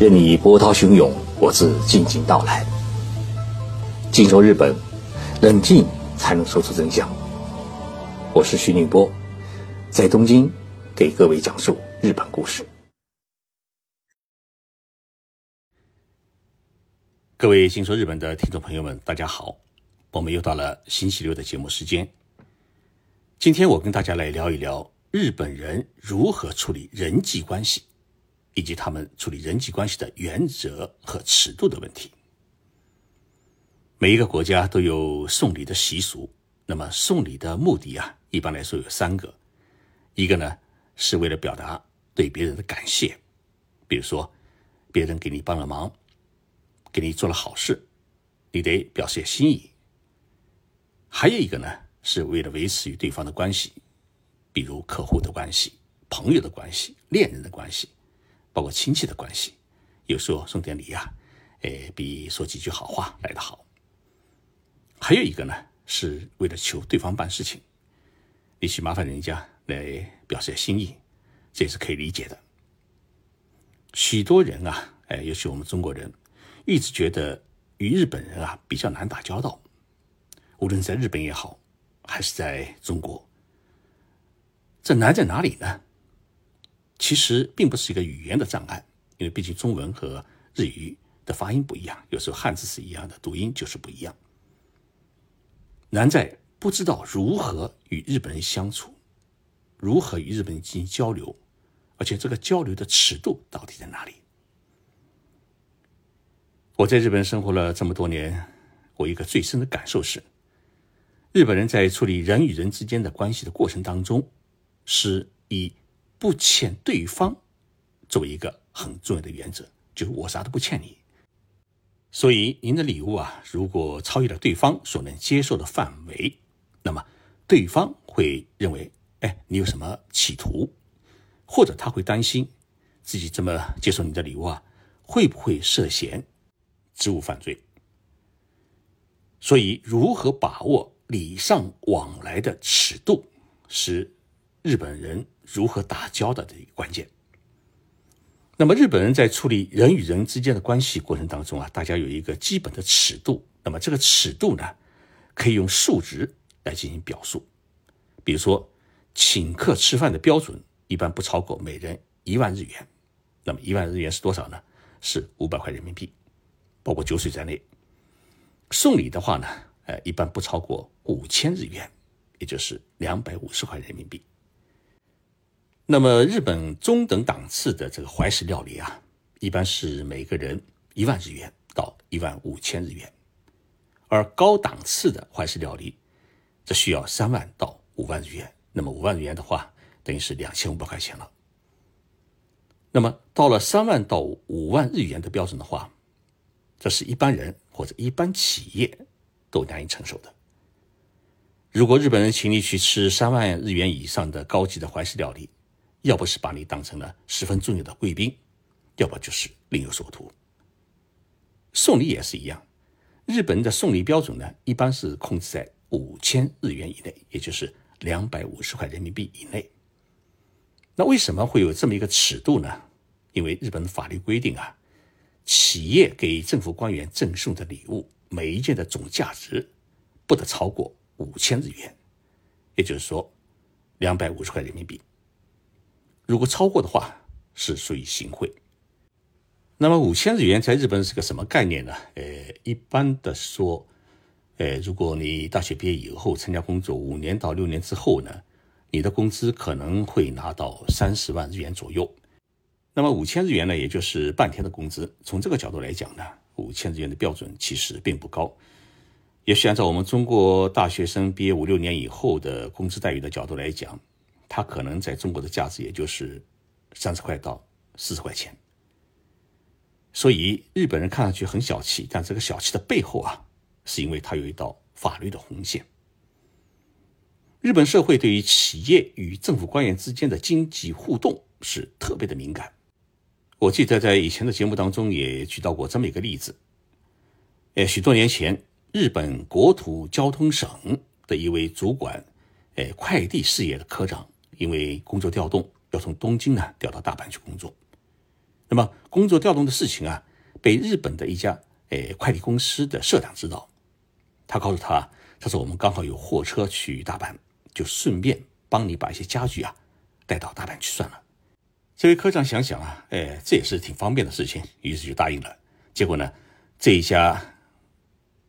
任你波涛汹涌，我自静静到来。静说日本，冷静才能说出真相。我是徐宁波，在东京给各位讲述日本故事。各位静说日本的听众朋友们，大家好，我们又到了星期六的节目时间。今天我跟大家来聊一聊日本人如何处理人际关系。以及他们处理人际关系的原则和尺度的问题。每一个国家都有送礼的习俗，那么送礼的目的啊，一般来说有三个：一个呢是为了表达对别人的感谢，比如说别人给你帮了忙，给你做了好事，你得表示心意；还有一个呢是为了维持与对方的关系，比如客户的关系、朋友的关系、恋人的关系。包括亲戚的关系，有时候送点礼呀，诶，比说几句好话来得好。还有一个呢，是为了求对方办事情，你去麻烦人家来表示心意，这也是可以理解的。许多人啊，哎，尤其我们中国人，一直觉得与日本人啊比较难打交道，无论在日本也好，还是在中国，这难在哪里呢？其实并不是一个语言的障碍，因为毕竟中文和日语的发音不一样，有时候汉字是一样的，读音就是不一样。难在不知道如何与日本人相处，如何与日本人进行交流，而且这个交流的尺度到底在哪里？我在日本生活了这么多年，我一个最深的感受是，日本人在处理人与人之间的关系的过程当中，是以。不欠对方作为一个很重要的原则，就是我啥都不欠你。所以您的礼物啊，如果超越了对方所能接受的范围，那么对方会认为，哎，你有什么企图，或者他会担心自己这么接受你的礼物啊，会不会涉嫌职务犯罪？所以，如何把握礼尚往来的尺度，是日本人。如何打交道的一个关键。那么日本人在处理人与人之间的关系过程当中啊，大家有一个基本的尺度。那么这个尺度呢，可以用数值来进行表述。比如说，请客吃饭的标准一般不超过每人一万日元。那么一万日元是多少呢？是五百块人民币，包括酒水在内。送礼的话呢，呃，一般不超过五千日元，也就是两百五十块人民币。那么，日本中等档次的这个怀石料理啊，一般是每个人一万日元到一万五千日元，而高档次的怀石料理，则需要三万到五万日元。那么五万日元的话，等于是两千五百块钱了。那么到了三万到五万日元的标准的话，这是一般人或者一般企业都难以承受的。如果日本人请你去吃三万日元以上的高级的怀石料理，要不是把你当成了十分重要的贵宾，要不就是另有所图。送礼也是一样，日本的送礼标准呢，一般是控制在五千日元以内，也就是两百五十块人民币以内。那为什么会有这么一个尺度呢？因为日本的法律规定啊，企业给政府官员赠送的礼物，每一件的总价值不得超过五千日元，也就是说两百五十块人民币。如果超过的话，是属于行贿。那么五千日元在日本是个什么概念呢？呃，一般的说，呃，如果你大学毕业以后参加工作五年到六年之后呢，你的工资可能会拿到三十万日元左右。那么五千日元呢，也就是半天的工资。从这个角度来讲呢，五千日元的标准其实并不高。也许按照我们中国大学生毕业五六年以后的工资待遇的角度来讲。它可能在中国的价值也就是三十块到四十块钱，所以日本人看上去很小气，但这个小气的背后啊，是因为它有一道法律的红线。日本社会对于企业与政府官员之间的经济互动是特别的敏感。我记得在以前的节目当中也举到过这么一个例子，呃，许多年前，日本国土交通省的一位主管，呃，快递事业的科长。因为工作调动，要从东京呢调到大阪去工作。那么工作调动的事情啊，被日本的一家诶快递公司的社长知道，他告诉他，他说我们刚好有货车去大阪，就顺便帮你把一些家具啊带到大阪去算了。这位科长想想啊，哎，这也是挺方便的事情，于是就答应了。结果呢，这一家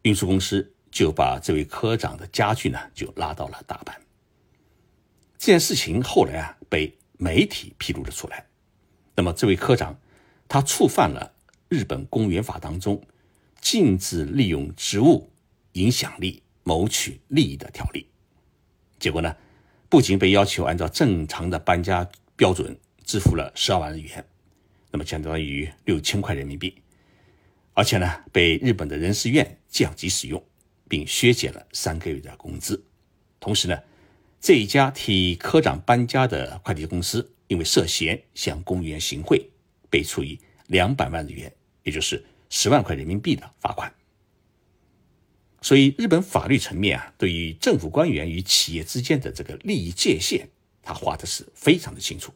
运输公司就把这位科长的家具呢就拉到了大阪。这件事情后来啊被媒体披露了出来。那么这位科长他触犯了日本公务员法当中禁止利用职务影响力谋取利益的条例。结果呢，不仅被要求按照正常的搬家标准。支付了十二万日元，那么相当于六千块人民币，而且呢，被日本的人事院降级使用，并削减了三个月的工资。同时呢，这一家替科长搬家的快递公司，因为涉嫌向公务员行贿，被处以两百万日元，也就是十万块人民币的罚款。所以，日本法律层面啊，对于政府官员与企业之间的这个利益界限，他画的是非常的清楚。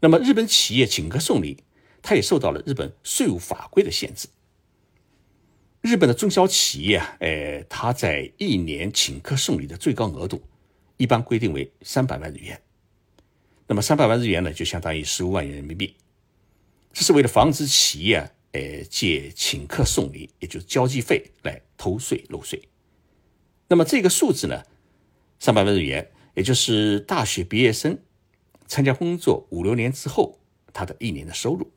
那么，日本企业请客送礼，它也受到了日本税务法规的限制。日本的中小企业啊，呃，它在一年请客送礼的最高额度，一般规定为三百万日元。那么，三百万日元呢，就相当于十五万元人民币。这是为了防止企业呃借请客送礼，也就是交际费来偷税漏税。那么，这个数字呢，三百万日元，也就是大学毕业生。参加工作五六年之后，他的一年的收入，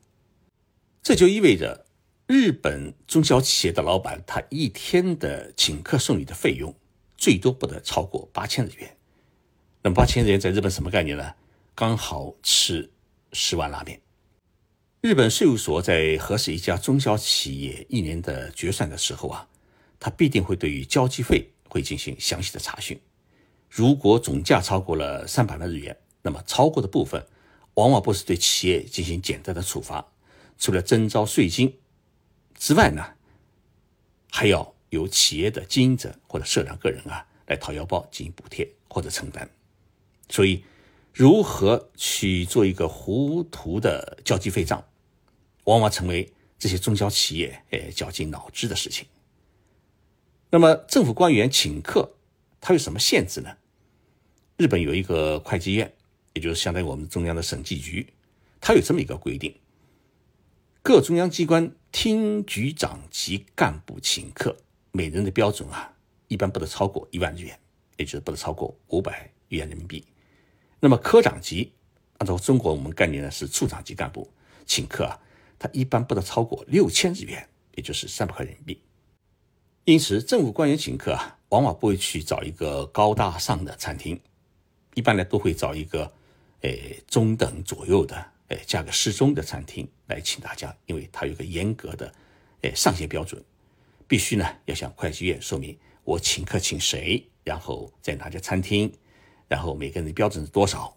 这就意味着日本中小企业的老板，他一天的请客送礼的费用最多不得超过八千日元。那么八千日元在日本什么概念呢？刚好吃十碗拉面。日本税务所在核实一家中小企业一年的决算的时候啊，他必定会对于交际费会进行详细的查询。如果总价超过了三百万日元，那么超过的部分，往往不是对企业进行简单的处罚，除了征招税金之外呢，还要由企业的经营者或者社长个人啊来掏腰包进行补贴或者承担。所以，如何去做一个糊涂的交际费账，往往成为这些中小企业诶绞尽脑汁的事情。那么，政府官员请客，它有什么限制呢？日本有一个会计院。也就是相当于我们中央的审计局，它有这么一个规定：各中央机关厅局长级干部请客，每人的标准啊，一般不得超过一万日元，也就是不得超过五百元人民币。那么科长级，按照中国我们概念呢是处长级干部请客啊，他一般不得超过六千日元，也就是三百块人民币。因此，政府官员请客啊，往往不会去找一个高大上的餐厅，一般呢都会找一个。诶，中等左右的，诶，价格适中的餐厅来请大家，因为它有个严格的，诶，上限标准，必须呢要向会计院说明我请客请谁，然后在哪家餐厅，然后每个人的标准是多少，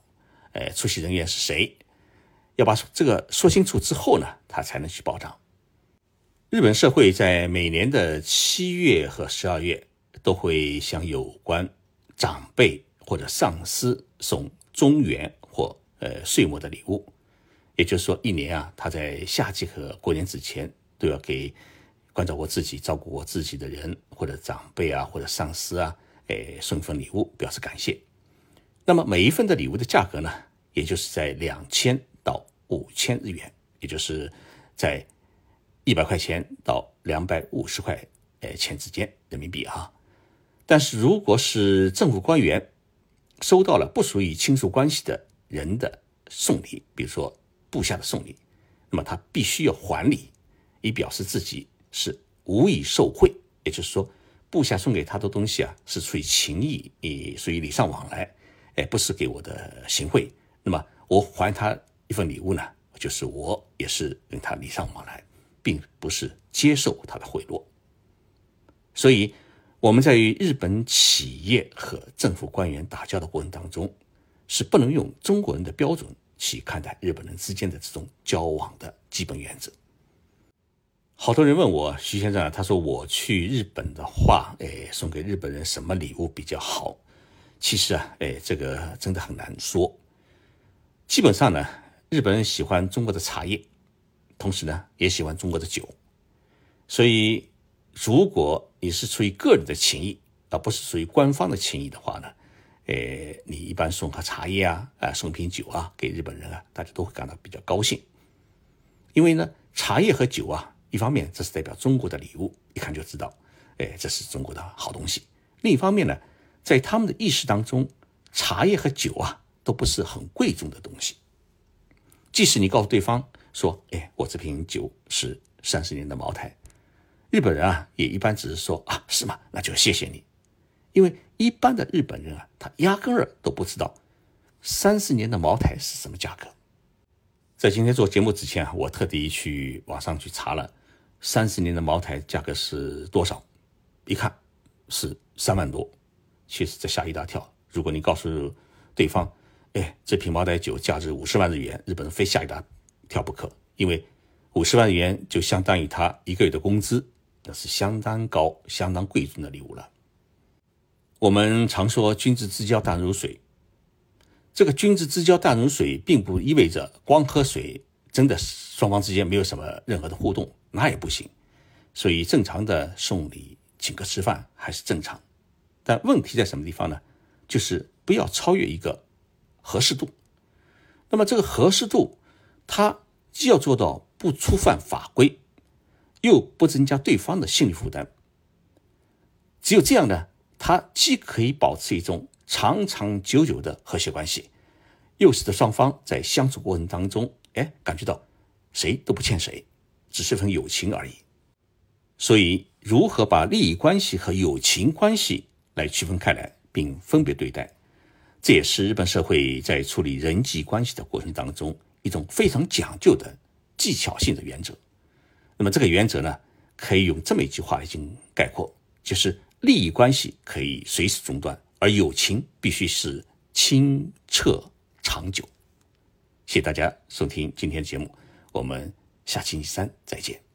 呃，出席人员是谁，要把这个说清楚之后呢，他才能去报账。日本社会在每年的七月和十二月都会向有关长辈或者上司送中元。或呃岁末的礼物，也就是说，一年啊，他在夏季和过年之前都要给关照过自己、照顾过自己的人，或者长辈啊，或者上司啊，诶，送一份礼物表示感谢。那么每一份的礼物的价格呢，也就是在两千到五千日元，也就是在一百块钱到两百五十块呃钱之间人民币啊。但是如果是政府官员收到了不属于亲属关系的，人的送礼，比如说部下的送礼，那么他必须要还礼，以表示自己是无意受贿。也就是说，部下送给他的东西啊，是出于情谊，也属于礼尚往来，哎，不是给我的行贿。那么我还他一份礼物呢，就是我也是跟他礼尚往来，并不是接受他的贿赂。所以我们在与日本企业和政府官员打交道的过程当中。是不能用中国人的标准去看待日本人之间的这种交往的基本原则。好多人问我徐先生，他说我去日本的话，哎，送给日本人什么礼物比较好？其实啊，哎，这个真的很难说。基本上呢，日本人喜欢中国的茶叶，同时呢也喜欢中国的酒。所以，如果你是出于个人的情谊，而不是属于官方的情谊的话呢，呃，你一般送盒茶叶啊，啊，送瓶酒啊，给日本人啊，大家都会感到比较高兴。因为呢，茶叶和酒啊，一方面这是代表中国的礼物，一看就知道，哎，这是中国的好东西。另一方面呢，在他们的意识当中，茶叶和酒啊，都不是很贵重的东西。即使你告诉对方说，哎，我这瓶酒是三十年的茅台。日本人啊，也一般只是说啊，是吗？那就谢谢你，因为一般的日本人啊，他压根儿都不知道三十年的茅台是什么价格。在今天做节目之前啊，我特地去网上去查了三十年的茅台价格是多少，一看是三万多，其实这吓一大跳。如果你告诉对方，哎，这瓶茅台酒价值五十万日元，日本人非吓一大跳不可，因为五十万日元就相当于他一个月的工资。那是相当高、相当贵重的礼物了。我们常说“君子之交淡如水”，这个“君子之交淡如水”并不意味着光喝水，真的双方之间没有什么任何的互动，那也不行。所以，正常的送礼、请客吃饭还是正常。但问题在什么地方呢？就是不要超越一个合适度。那么，这个合适度，它既要做到不触犯法规。又不增加对方的心理负担，只有这样呢，它既可以保持一种长长久久的和谐关系，又使得双方在相处过程当中，哎，感觉到谁都不欠谁，只是份友情而已。所以，如何把利益关系和友情关系来区分开来，并分别对待，这也是日本社会在处理人际关系的过程当中一种非常讲究的技巧性的原则。那么这个原则呢，可以用这么一句话来进行概括，就是利益关系可以随时中断，而友情必须是清澈长久。谢谢大家收听今天的节目，我们下星期三再见。